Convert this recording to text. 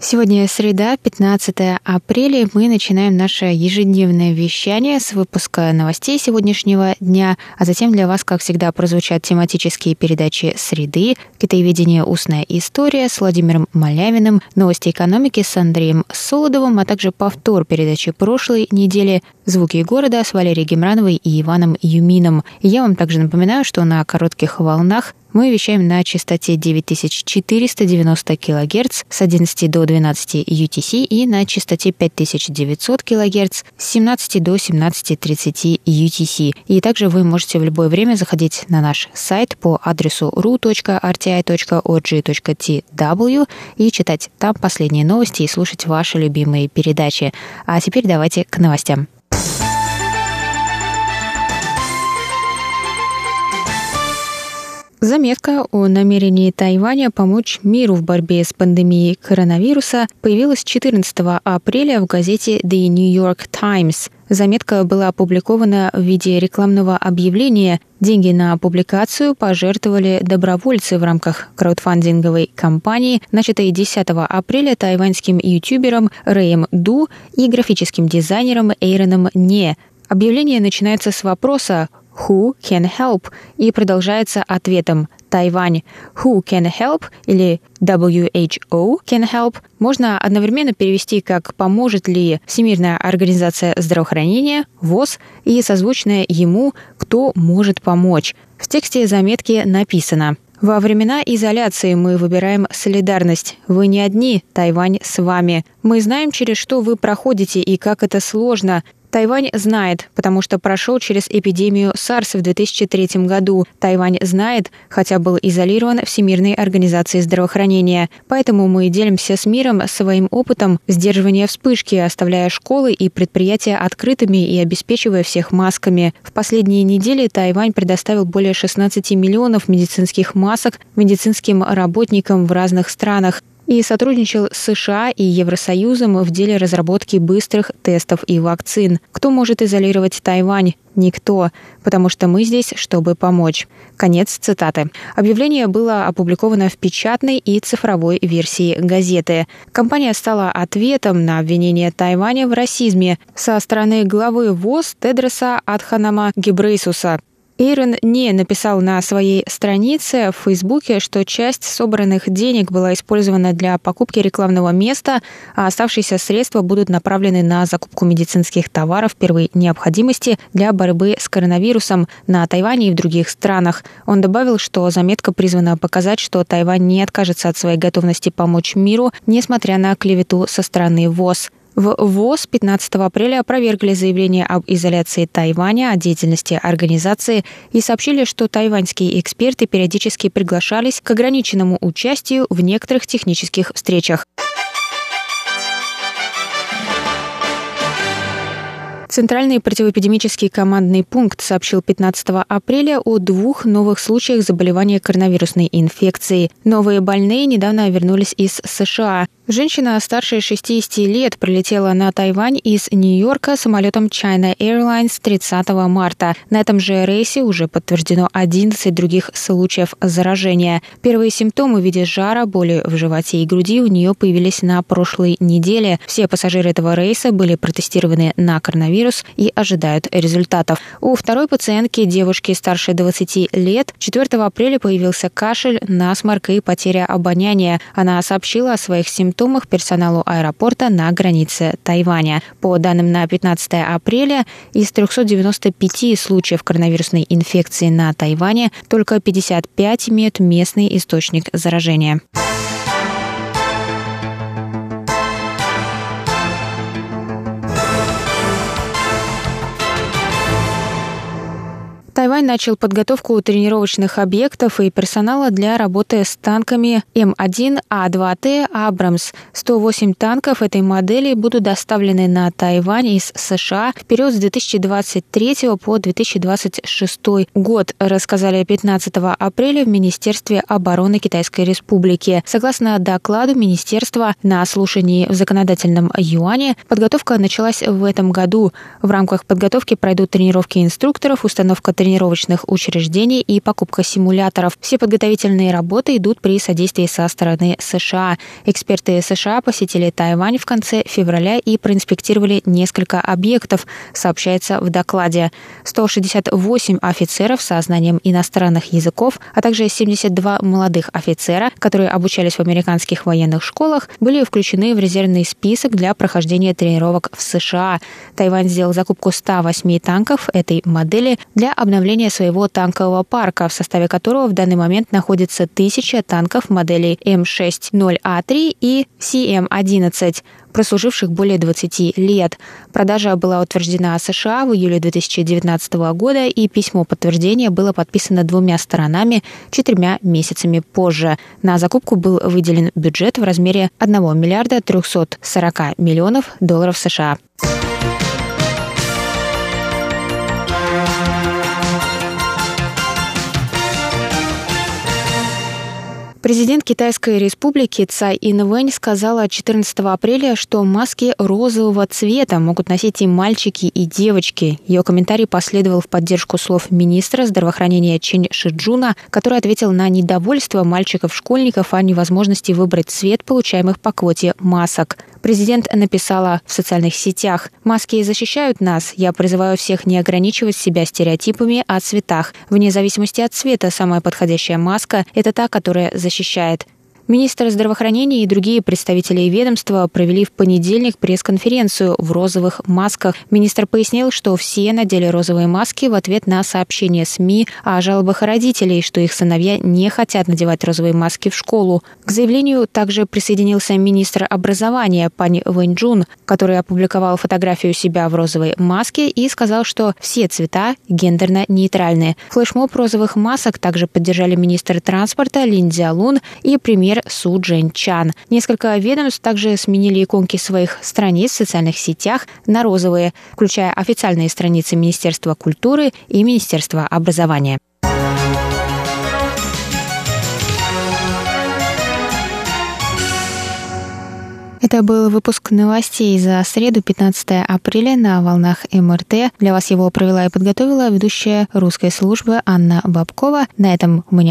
Сегодня среда, 15 апреля, мы начинаем наше ежедневное вещание с выпуска новостей сегодняшнего дня, а затем для вас, как всегда, прозвучат тематические передачи «Среды», «Китаеведение. Устная история» с Владимиром Малявиным, «Новости экономики» с Андреем Солодовым, а также повтор передачи прошлой недели «Звуки города» с Валерией Гемрановой и Иваном Юмином. Я вам также напоминаю, что на коротких волнах мы вещаем на частоте 9490 кГц с 11 до 12 UTC и на частоте 5900 кГц с 17 до 17.30 UTC. И также вы можете в любое время заходить на наш сайт по адресу ru.rti.org.tw и читать там последние новости и слушать ваши любимые передачи. А теперь давайте к новостям. Заметка о намерении Тайваня помочь миру в борьбе с пандемией коронавируса появилась 14 апреля в газете The New York Times. Заметка была опубликована в виде рекламного объявления. Деньги на публикацию пожертвовали добровольцы в рамках краудфандинговой кампании, начатой 10 апреля тайваньским ютубером Рэем Ду и графическим дизайнером Эйроном Не. Объявление начинается с вопроса Who can help? и продолжается ответом Тайвань Who can help или WHO can help можно одновременно перевести как «поможет ли Всемирная организация здравоохранения, ВОЗ» и созвучное ему «кто может помочь». В тексте заметки написано во времена изоляции мы выбираем солидарность. Вы не одни, Тайвань с вами. Мы знаем, через что вы проходите и как это сложно. Тайвань знает, потому что прошел через эпидемию SARS в 2003 году. Тайвань знает, хотя был изолирован Всемирной организацией здравоохранения. Поэтому мы делимся с миром своим опытом сдерживания вспышки, оставляя школы и предприятия открытыми и обеспечивая всех масками. В последние недели Тайвань предоставил более 16 миллионов медицинских масок медицинским работникам в разных странах и сотрудничал с США и Евросоюзом в деле разработки быстрых тестов и вакцин. Кто может изолировать Тайвань? Никто, потому что мы здесь, чтобы помочь. Конец цитаты. Объявление было опубликовано в печатной и цифровой версии газеты. Компания стала ответом на обвинение Тайваня в расизме со стороны главы ВОЗ Тедроса Адханама Гебрейсуса, Эйрон не написал на своей странице в Фейсбуке, что часть собранных денег была использована для покупки рекламного места, а оставшиеся средства будут направлены на закупку медицинских товаров первой необходимости для борьбы с коронавирусом на Тайване и в других странах. Он добавил, что заметка призвана показать, что Тайвань не откажется от своей готовности помочь миру, несмотря на клевету со стороны ВОЗ. В ВОЗ 15 апреля опровергли заявление об изоляции Тайваня, о деятельности организации и сообщили, что тайваньские эксперты периодически приглашались к ограниченному участию в некоторых технических встречах. Центральный противоэпидемический командный пункт сообщил 15 апреля о двух новых случаях заболевания коронавирусной инфекцией. Новые больные недавно вернулись из США. Женщина старше 60 лет прилетела на Тайвань из Нью-Йорка самолетом China Airlines 30 марта. На этом же рейсе уже подтверждено 11 других случаев заражения. Первые симптомы в виде жара, боли в животе и груди у нее появились на прошлой неделе. Все пассажиры этого рейса были протестированы на коронавирус и ожидают результатов. У второй пациентки, девушки старше 20 лет, 4 апреля появился кашель, насморк и потеря обоняния. Она сообщила о своих симптомах симптомах персоналу аэропорта на границе Тайваня. По данным на 15 апреля, из 395 случаев коронавирусной инфекции на Тайване только 55 имеют местный источник заражения. Тайвань начал подготовку тренировочных объектов и персонала для работы с танками М1А2Т «Абрамс». 108 танков этой модели будут доставлены на Тайвань из США в период с 2023 по 2026 год, рассказали 15 апреля в Министерстве обороны Китайской Республики. Согласно докладу Министерства на слушании в законодательном юане, подготовка началась в этом году. В рамках подготовки пройдут тренировки инструкторов, установка тренировочных учреждений и покупка симуляторов. Все подготовительные работы идут при содействии со стороны США. Эксперты США посетили Тайвань в конце февраля и проинспектировали несколько объектов, сообщается в докладе. 168 офицеров со знанием иностранных языков, а также 72 молодых офицера, которые обучались в американских военных школах, были включены в резервный список для прохождения тренировок в США. Тайвань сделал закупку 108 танков этой модели для обновления своего танкового парка, в составе которого в данный момент находится тысяча танков моделей М60А3 и CM11 прослуживших более 20 лет. Продажа была утверждена США в июле 2019 года, и письмо подтверждения было подписано двумя сторонами четырьмя месяцами позже. На закупку был выделен бюджет в размере 1 миллиарда 340 миллионов долларов США. Президент Китайской республики Цай Инвэнь сказала 14 апреля, что маски розового цвета могут носить и мальчики, и девочки. Ее комментарий последовал в поддержку слов министра здравоохранения Чен Шиджуна, который ответил на недовольство мальчиков-школьников о невозможности выбрать цвет получаемых по квоте масок. Президент написала в социальных сетях «Маски защищают нас. Я призываю всех не ограничивать себя стереотипами о цветах. Вне зависимости от цвета самая подходящая маска – это та, которая защищает. Министр здравоохранения и другие представители ведомства провели в понедельник пресс-конференцию в розовых масках. Министр пояснил, что все надели розовые маски в ответ на сообщение СМИ о жалобах родителей, что их сыновья не хотят надевать розовые маски в школу. К заявлению также присоединился министр образования пани Вэньчжун, который опубликовал фотографию себя в розовой маске и сказал, что все цвета гендерно нейтральны. Флешмоб розовых масок также поддержали министр транспорта Лин Цзялун и премьер например, Су Джен Чан. Несколько ведомств также сменили иконки своих страниц в социальных сетях на розовые, включая официальные страницы Министерства культуры и Министерства образования. Это был выпуск новостей за среду, 15 апреля на волнах МРТ. Для вас его провела и подготовила ведущая русской службы Анна Бабкова. На этом у меня